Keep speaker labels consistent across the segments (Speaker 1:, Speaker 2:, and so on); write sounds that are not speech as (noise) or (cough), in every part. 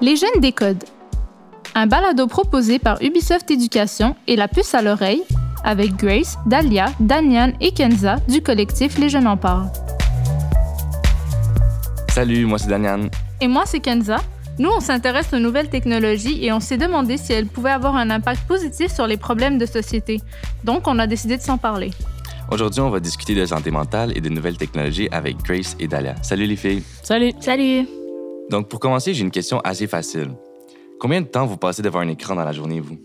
Speaker 1: Les jeunes décodent. Un balado proposé par Ubisoft Éducation et la puce à l'oreille avec Grace, Dahlia, Danian et Kenza du collectif Les Jeunes en parlent.
Speaker 2: Salut, moi c'est Danian.
Speaker 1: Et moi c'est Kenza. Nous, on s'intéresse aux nouvelles technologies et on s'est demandé si elles pouvaient avoir un impact positif sur les problèmes de société. Donc, on a décidé de s'en parler.
Speaker 2: Aujourd'hui, on va discuter de santé mentale et de nouvelles technologies avec Grace et Dahlia. Salut les filles.
Speaker 3: Salut.
Speaker 4: Salut.
Speaker 2: Donc, pour commencer, j'ai une question assez facile. Combien de temps vous passez devant un écran dans la journée, vous?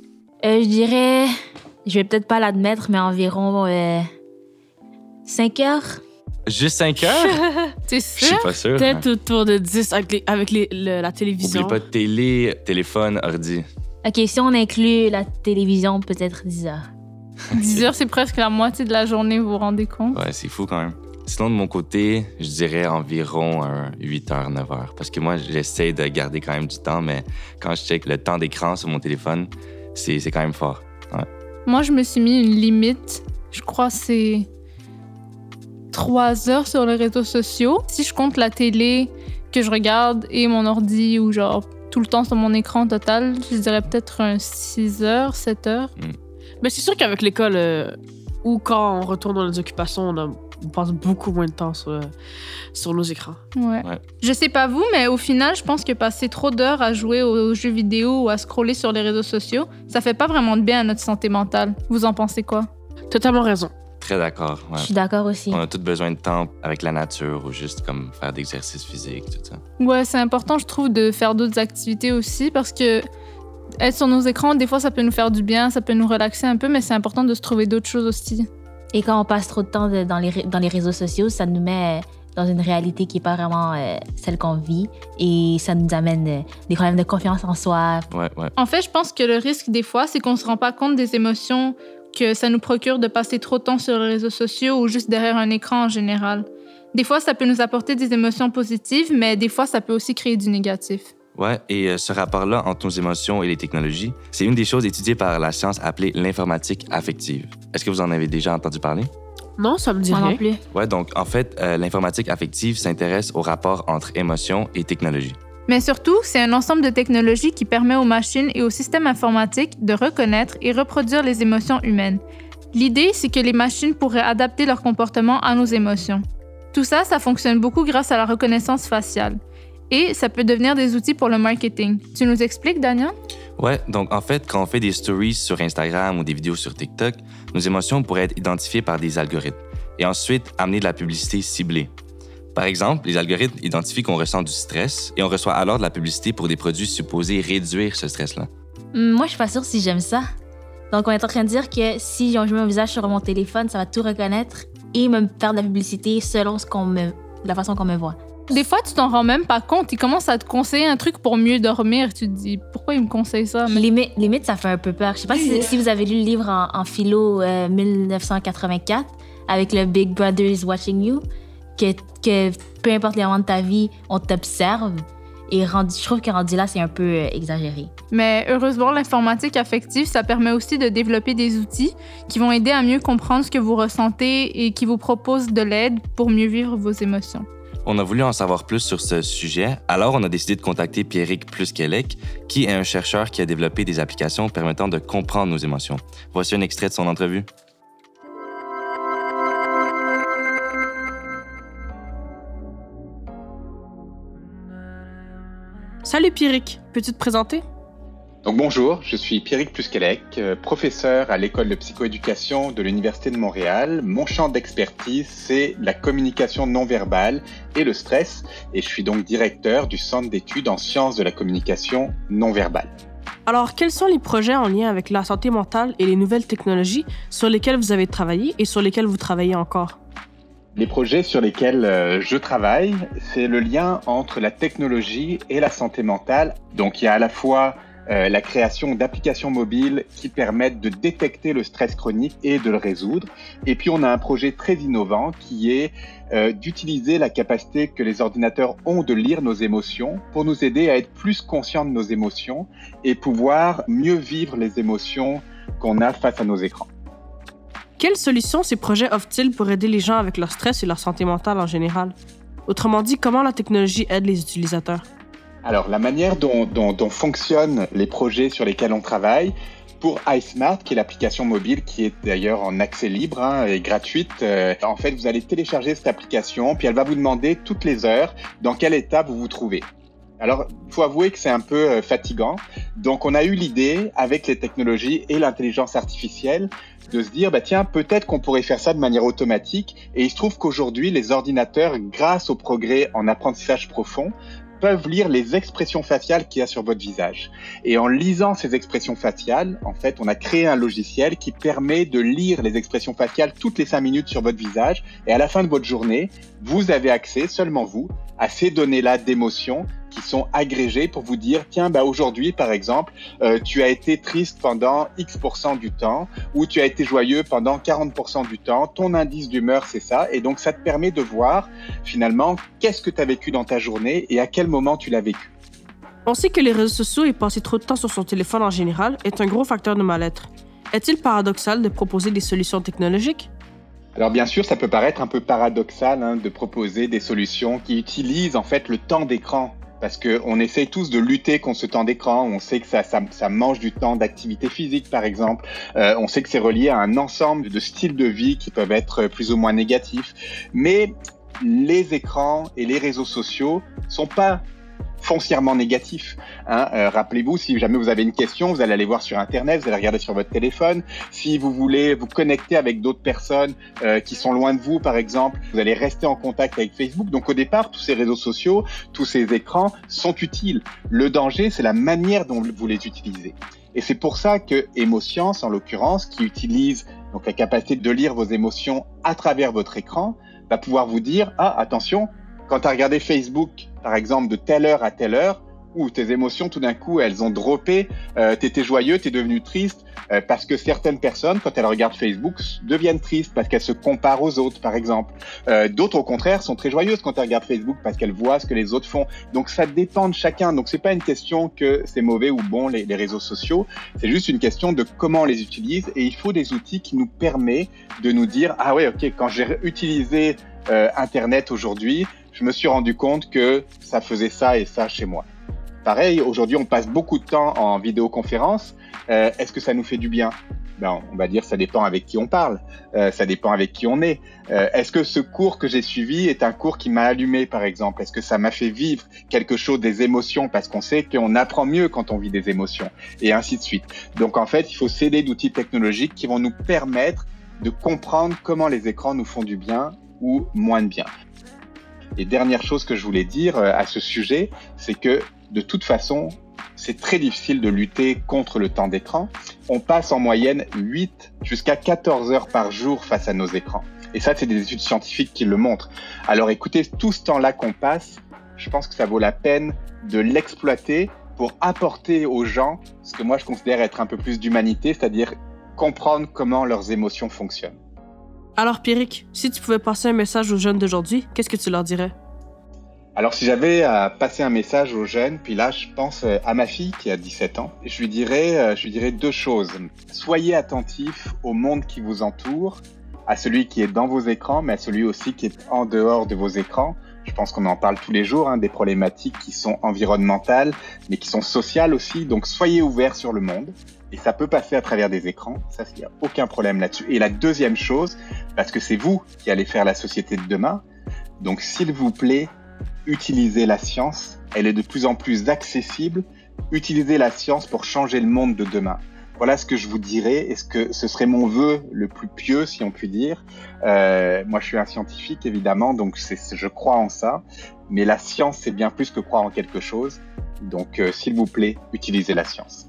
Speaker 4: Euh, je dirais, je vais peut-être pas l'admettre, mais environ 5 heures.
Speaker 2: Juste 5 heures? (laughs) (laughs)
Speaker 1: C'est
Speaker 2: Je suis
Speaker 1: sûr?
Speaker 2: pas sûr?
Speaker 3: Peut-être autour de 10 avec, les- avec les- le- la télévision.
Speaker 2: Oublie pas de télé, téléphone, ordi.
Speaker 4: Ok, si on inclut la télévision, peut-être 10 heures.
Speaker 1: 10 heures, c'est presque la moitié de la journée, vous vous rendez compte?
Speaker 2: Ouais, c'est fou quand même. Sinon, de mon côté, je dirais environ un 8 heures, 9 heures. Parce que moi, j'essaie de garder quand même du temps, mais quand je check le temps d'écran sur mon téléphone, c'est quand même fort.
Speaker 1: Moi, je me suis mis une limite. Je crois que c'est 3 heures sur les réseaux sociaux. Si je compte la télé que je regarde et mon ordi ou genre tout le temps sur mon écran total, je dirais peut-être un 6 heures, 7 heures.
Speaker 3: Mais c'est sûr qu'avec l'école euh, ou quand on retourne dans les occupations, on, a- on passe beaucoup moins de temps sur, euh, sur nos écrans.
Speaker 1: Ouais.
Speaker 2: Ouais.
Speaker 1: Je sais pas vous, mais au final, je pense que passer trop d'heures à jouer aux jeux vidéo ou à scroller sur les réseaux sociaux, ça fait pas vraiment de bien à notre santé mentale. Vous en pensez quoi?
Speaker 3: Totalement raison.
Speaker 2: Très d'accord. ouais.
Speaker 4: Je suis d'accord aussi.
Speaker 2: On a tous besoin de temps avec la nature ou juste comme faire d'exercices physiques, tout ça.
Speaker 1: Ouais, c'est important, je trouve, de faire d'autres activités aussi parce que être sur nos écrans, des fois, ça peut nous faire du bien, ça peut nous relaxer un peu, mais c'est important de se trouver d'autres choses aussi.
Speaker 4: Et quand on passe trop de temps de- dans, les, ré- dans les réseaux sociaux, ça nous met dans une réalité qui n'est pas vraiment euh, celle qu'on vit et ça nous amène euh, des problèmes de confiance en soi.
Speaker 2: Ouais, ouais.
Speaker 1: En fait, je pense que le risque, des fois, c'est qu'on se rend pas compte des émotions que ça nous procure de passer trop de temps sur les réseaux sociaux ou juste derrière un écran en général. Des fois, ça peut nous apporter des émotions positives, mais des fois, ça peut aussi créer du négatif.
Speaker 2: Ouais, et euh, ce rapport-là entre nos émotions et les technologies, c'est une des choses étudiées par la science appelée l'informatique affective. Est-ce que vous en avez déjà entendu parler?
Speaker 3: Non, ça me dit
Speaker 4: Moi
Speaker 3: rien.
Speaker 4: non plus.
Speaker 2: Ouais, donc en fait, euh, l'informatique affective s'intéresse au rapport entre émotions et technologie.
Speaker 1: Mais surtout, c'est un ensemble de technologies qui permet aux machines et aux systèmes informatiques de reconnaître et reproduire les émotions humaines. L'idée, c'est que les machines pourraient adapter leur comportement à nos émotions. Tout ça, ça fonctionne beaucoup grâce à la reconnaissance faciale. Et ça peut devenir des outils pour le marketing. Tu nous expliques, Daniel?
Speaker 2: Ouais, donc en fait, quand on fait des stories sur Instagram ou des vidéos sur TikTok, nos émotions pourraient être identifiées par des algorithmes et ensuite amener de la publicité ciblée. Par exemple, les algorithmes identifient qu'on ressent du stress et on reçoit alors de la publicité pour des produits supposés réduire ce stress-là.
Speaker 4: Hum, Moi, je suis pas sûre si j'aime ça. Donc, on est en train de dire que si je mets mon visage sur mon téléphone, ça va tout reconnaître et me faire de la publicité selon ce qu'on me, la façon qu'on me voit.
Speaker 1: Des fois, tu t'en rends même pas compte. Ils commencent à te conseiller un truc pour mieux dormir. Tu te dis, pourquoi ils me conseillent ça? Mais
Speaker 4: Limite, limite, ça fait un peu peur. Je sais pas si, si vous avez lu le livre en, en philo euh, 1984 avec le Big Brother is Watching You, que, que peu importe les moments de ta vie, on t'observe. Et rendu, je trouve que rendu là, c'est un peu euh, exagéré.
Speaker 1: Mais heureusement, l'informatique affective, ça permet aussi de développer des outils qui vont aider à mieux comprendre ce que vous ressentez et qui vous proposent de l'aide pour mieux vivre vos émotions.
Speaker 2: On a voulu en savoir plus sur ce sujet, alors on a décidé de contacter Pierrick Pluskelec, qui est un chercheur qui a développé des applications permettant de comprendre nos émotions. Voici un extrait de son entrevue.
Speaker 3: Salut Pierrick, peux-tu te présenter?
Speaker 5: Donc bonjour, je suis Pierrick Plusquelec, euh, professeur à l'école de psychoéducation de l'Université de Montréal. Mon champ d'expertise, c'est la communication non verbale et le stress, et je suis donc directeur du Centre d'études en sciences de la communication non verbale.
Speaker 3: Alors, quels sont les projets en lien avec la santé mentale et les nouvelles technologies sur lesquels vous avez travaillé et sur lesquels vous travaillez encore?
Speaker 5: Les projets sur lesquels euh, je travaille, c'est le lien entre la technologie et la santé mentale. Donc il y a à la fois euh, la création d'applications mobiles qui permettent de détecter le stress chronique et de le résoudre. Et puis on a un projet très innovant qui est euh, d'utiliser la capacité que les ordinateurs ont de lire nos émotions pour nous aider à être plus conscients de nos émotions et pouvoir mieux vivre les émotions qu'on a face à nos écrans.
Speaker 3: Quelles solutions ces projets offrent-ils pour aider les gens avec leur stress et leur santé mentale en général? Autrement dit, comment la technologie aide les utilisateurs?
Speaker 5: Alors, la manière dont, fonctionnent les projets sur lesquels on travaille, pour iSmart, qui est l'application mobile qui est d'ailleurs en accès libre hein, et gratuite. Euh, en fait, vous allez télécharger cette application, puis elle va vous demander toutes les heures dans quel état vous vous trouvez. Alors, il faut avouer que c'est un peu euh, fatigant. Donc, on a eu l'idée, avec les technologies et l'intelligence artificielle, de se dire, bah, tiens, peut-être qu'on pourrait faire ça de manière automatique. Et il se trouve qu'aujourd'hui, les ordinateurs, grâce au progrès en apprentissage profond, peuvent lire les expressions faciales qu'il y a sur votre visage. Et en lisant ces expressions faciales, en fait, on a créé un logiciel qui permet de lire les expressions faciales toutes les cinq minutes sur votre visage. Et à la fin de votre journée, vous avez accès, seulement vous, à ces données-là d'émotion qui sont agrégés pour vous dire tiens bah aujourd'hui par exemple euh, tu as été triste pendant X% du temps ou tu as été joyeux pendant 40% du temps ton indice d'humeur c'est ça et donc ça te permet de voir finalement qu'est-ce que tu as vécu dans ta journée et à quel moment tu l'as vécu.
Speaker 3: On sait que les réseaux sociaux et passer trop de temps sur son téléphone en général est un gros facteur de mal-être. Est-il paradoxal de proposer des solutions technologiques?
Speaker 5: Alors bien sûr, ça peut paraître un peu paradoxal hein, de proposer des solutions qui utilisent en fait le temps d'écran parce qu'on essaye tous de lutter contre ce temps d'écran. On sait que ça, ça, ça mange du temps d'activité physique, par exemple. Euh, on sait que c'est relié à un ensemble de styles de vie qui peuvent être plus ou moins négatifs. Mais les écrans et les réseaux sociaux sont pas foncièrement négatif. Hein. Euh, rappelez-vous, si jamais vous avez une question, vous allez aller voir sur Internet, vous allez regarder sur votre téléphone. Si vous voulez vous connecter avec d'autres personnes euh, qui sont loin de vous, par exemple, vous allez rester en contact avec Facebook. Donc au départ, tous ces réseaux sociaux, tous ces écrans sont utiles. Le danger, c'est la manière dont vous les utilisez. Et c'est pour ça que Emotions, en l'occurrence, qui utilise donc la capacité de lire vos émotions à travers votre écran, va pouvoir vous dire ah attention, quand tu as regardé Facebook, par exemple, de telle heure à telle heure, où tes émotions, tout d'un coup, elles ont droppé, euh, tu étais joyeux, tu es devenu triste, euh, parce que certaines personnes, quand elles regardent Facebook, deviennent tristes parce qu'elles se comparent aux autres, par exemple. Euh, D'autres, au contraire, sont très joyeuses quand elles regardent Facebook parce qu'elles voient ce que les autres font. Donc, ça dépend de chacun. Donc, c'est pas une question que c'est mauvais ou bon, les, les réseaux sociaux. C'est juste une question de comment on les utilise. Et il faut des outils qui nous permettent de nous dire, ah ouais, ok, quand j'ai utilisé euh, Internet aujourd'hui, je me suis rendu compte que ça faisait ça et ça chez moi. Pareil, aujourd'hui, on passe beaucoup de temps en vidéoconférence. Euh, Est-ce que ça nous fait du bien? Ben, On va dire ça dépend avec qui on parle, euh, ça dépend avec qui on est. Euh, Est-ce que ce cours que j'ai suivi est un cours qui m'a allumé, par exemple? Est-ce que ça m'a fait vivre quelque chose, des émotions? Parce qu'on sait qu'on apprend mieux quand on vit des émotions, et ainsi de suite. Donc en fait, il faut s'aider d'outils technologiques qui vont nous permettre de comprendre comment les écrans nous font du bien ou moins de bien. Et dernière chose que je voulais dire euh, à ce sujet, c'est que de toute façon, c'est très difficile de lutter contre le temps d'écran. On passe en moyenne 8 jusqu'à 14 heures par jour face à nos écrans. Et ça, c'est des études scientifiques qui le montrent. Alors écoutez, tout ce temps-là qu'on passe, je pense que ça vaut la peine de l'exploiter pour apporter aux gens ce que moi je considère être un peu plus d'humanité, c'est-à-dire comprendre comment leurs émotions fonctionnent.
Speaker 3: Alors, Pierrick, si tu pouvais passer un message aux jeunes d'aujourd'hui, qu'est-ce que tu leur dirais?
Speaker 5: Alors, si j'avais à passer un message aux jeunes, puis là, je pense euh, à ma fille qui a 17 ans, je lui dirais, euh, je lui dirais deux choses. Soyez attentifs au monde qui vous entoure, à celui qui est dans vos écrans, mais à celui aussi qui est en dehors de vos écrans. Je pense qu'on en parle tous les jours, hein, des problématiques qui sont environnementales, mais qui sont sociales aussi. Donc, soyez ouverts sur le monde. Et ça peut passer à travers des écrans, ça, il n'y a aucun problème là-dessus. Et la deuxième chose, parce que c'est vous qui allez faire la société de demain, donc s'il vous plaît, utilisez la science, elle est de plus en plus accessible, utilisez la science pour changer le monde de demain. Voilà ce que je vous dirais, et ce que ce serait mon vœu le plus pieux, si on peut dire. Euh, moi, je suis un scientifique, évidemment, donc je crois en ça. Mais la science, c'est bien plus que croire en quelque chose. Donc, euh, s'il vous plaît, utilisez la science.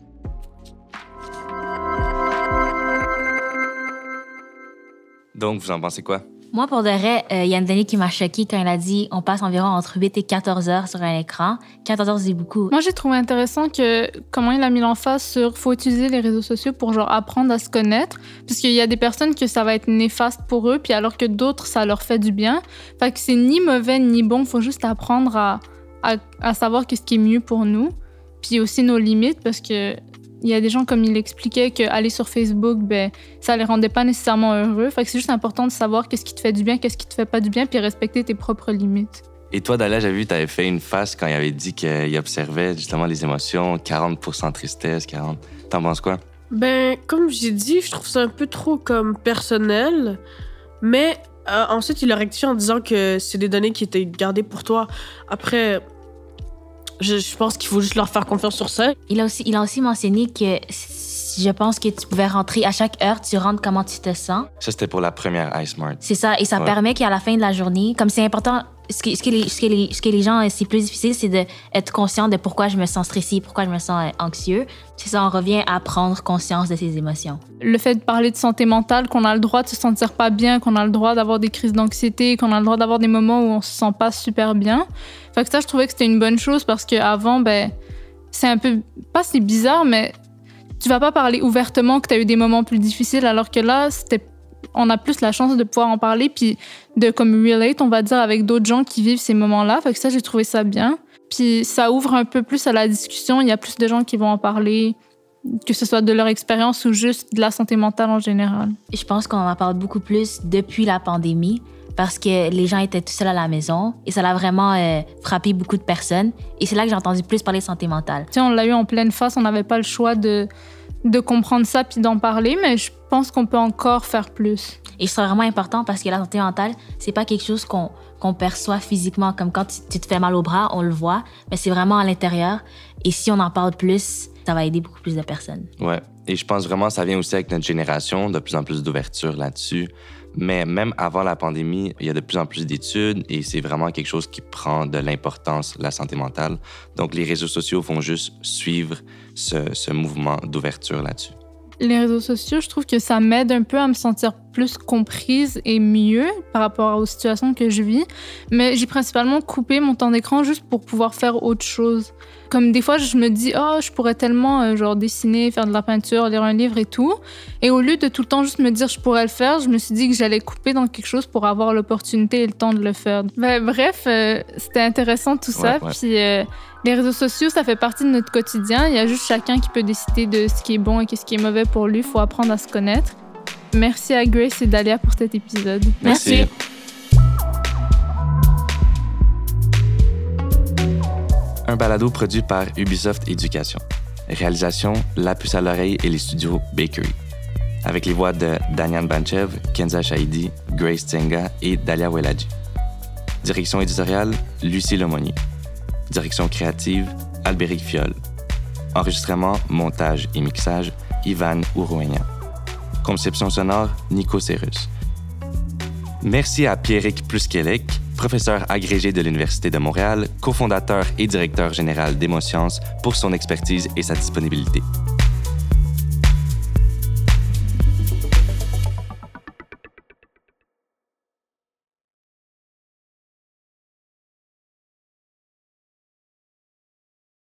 Speaker 2: Donc, vous en pensez quoi?
Speaker 4: Moi, pour de vrai, il y a une donnée qui m'a choquée quand il a dit on passe environ entre 8 et 14 heures sur un écran. 14 heures, c'est beaucoup.
Speaker 1: Moi, j'ai trouvé intéressant que comment il a mis l'emphase sur faut utiliser les réseaux sociaux pour genre apprendre à se connaître, parce qu'il y a des personnes que ça va être néfaste pour eux, puis alors que d'autres ça leur fait du bien. Fait que c'est ni mauvais ni bon, faut juste apprendre à, à, à savoir qu'est-ce qui est mieux pour nous, puis aussi nos limites, parce que il y a des gens, comme il expliquait, qu'aller sur Facebook, ben, ça les rendait pas nécessairement heureux. Fait que c'est juste important de savoir qu'est-ce qui te fait du bien, qu'est-ce qui te fait pas du bien, puis respecter tes propres limites.
Speaker 2: Et toi, Dalia, j'ai vu, tu avais fait une face quand il avait dit qu'il observait justement les émotions, 40% tristesse, 40. T'en penses quoi?
Speaker 3: Ben, comme j'ai dit, je trouve ça un peu trop comme personnel. Mais euh, ensuite, il a rectifié en disant que c'est des données qui étaient gardées pour toi. Après, je, je pense qu'il faut juste leur faire confiance sur ça.
Speaker 4: Il a aussi, il a aussi mentionné que je pense que tu pouvais rentrer à chaque heure, tu rentres comment tu te sens.
Speaker 2: Ça, c'était pour la première iSmart.
Speaker 4: C'est ça, et ça
Speaker 2: Ouais.
Speaker 4: permet qu'à la fin de la journée, comme c'est important, ce que, ce que, les, ce que, les, ce que les gens, euh, c'est plus difficile, c'est d'être conscient de pourquoi je me sens stressé, pourquoi je me sens euh, anxieux. C'est ça, on revient à prendre conscience de ses émotions.
Speaker 1: Le fait de parler de santé mentale, qu'on a le droit de se sentir pas bien, qu'on a le droit d'avoir des crises d'anxiété, qu'on a le droit d'avoir des moments où on se sent pas super bien. Fait que ça, je trouvais que c'était une bonne chose parce qu'avant, ben, c'est un peu, pas si bizarre, mais tu vas pas parler ouvertement que tu as eu des moments plus difficiles, alors que là, c'était, on a plus la chance de pouvoir en parler, puis de comme relate, on va dire, avec d'autres gens qui vivent ces moments-là. Fait que ça, j'ai trouvé ça bien. Puis ça ouvre un peu plus à la discussion. Il y a plus de gens qui vont en parler, que ce soit de leur expérience ou juste de la santé mentale en général.
Speaker 4: Je pense qu'on en parle beaucoup plus depuis la pandémie parce que les gens étaient tout seuls à la maison et ça a vraiment euh, frappé beaucoup de personnes. Et c'est là que j'ai entendu plus parler de santé mentale.
Speaker 1: Tu sais, on l'a eu en pleine face, on n'avait pas le choix de, de comprendre ça puis d'en parler, mais je pense qu'on peut encore faire plus.
Speaker 4: Et c'est vraiment important parce que la santé mentale, c'est pas quelque chose qu'on qu'on perçoit physiquement. Comme quand tu, tu te fais mal au bras, on le voit, mais c'est vraiment à l'intérieur. Et si on en parle plus, ça va aider beaucoup plus de personnes.
Speaker 2: Ouais. Et je pense vraiment que ça vient aussi avec notre génération, de plus en plus d'ouverture là-dessus. Mais même avant la pandémie, il y a de plus en plus d'études et c'est vraiment quelque chose qui prend de l'importance, la santé mentale. Donc, les réseaux sociaux vont juste suivre ce, ce mouvement d'ouverture là-dessus.
Speaker 1: Les réseaux sociaux, je trouve que ça m'aide un peu à me sentir plus comprise et mieux par rapport aux situations que je vis. Mais j'ai principalement coupé mon temps d'écran juste pour pouvoir faire autre chose. Comme des fois, je me dis, oh, je pourrais tellement euh, genre dessiner, faire de la peinture, lire un livre et tout. Et au lieu de tout le temps juste me dire, je pourrais le faire, je me suis dit que j'allais couper dans quelque chose pour avoir l'opportunité et le temps de le faire. Ben, bref, euh, c'était intéressant tout ça.
Speaker 2: Ouais, ouais.
Speaker 1: Puis euh, les réseaux sociaux, ça fait partie de notre quotidien. Il y a juste chacun qui peut décider de ce qui est bon et ce qui est mauvais pour lui. Il faut apprendre à se connaître. Merci à Grace et Dalia pour cet épisode.
Speaker 4: Merci.
Speaker 2: Un balado produit par Ubisoft Éducation. Réalisation La Puce à l'oreille et les studios Bakery. Avec les voix de Daniel Banchev, Kenza Shahidi, Grace Tsenga et Dalia Weladji. Direction éditoriale Lucie Lemonnier. Direction créative Albéric Fiol. Enregistrement, montage et mixage Ivan Uruenia. Conception sonore Nico Serrus. Merci à Pierrick Pluskelec, professeur agrégé de l'Université de Montréal, cofondateur et directeur général d'Émosciences, pour son expertise et sa disponibilité.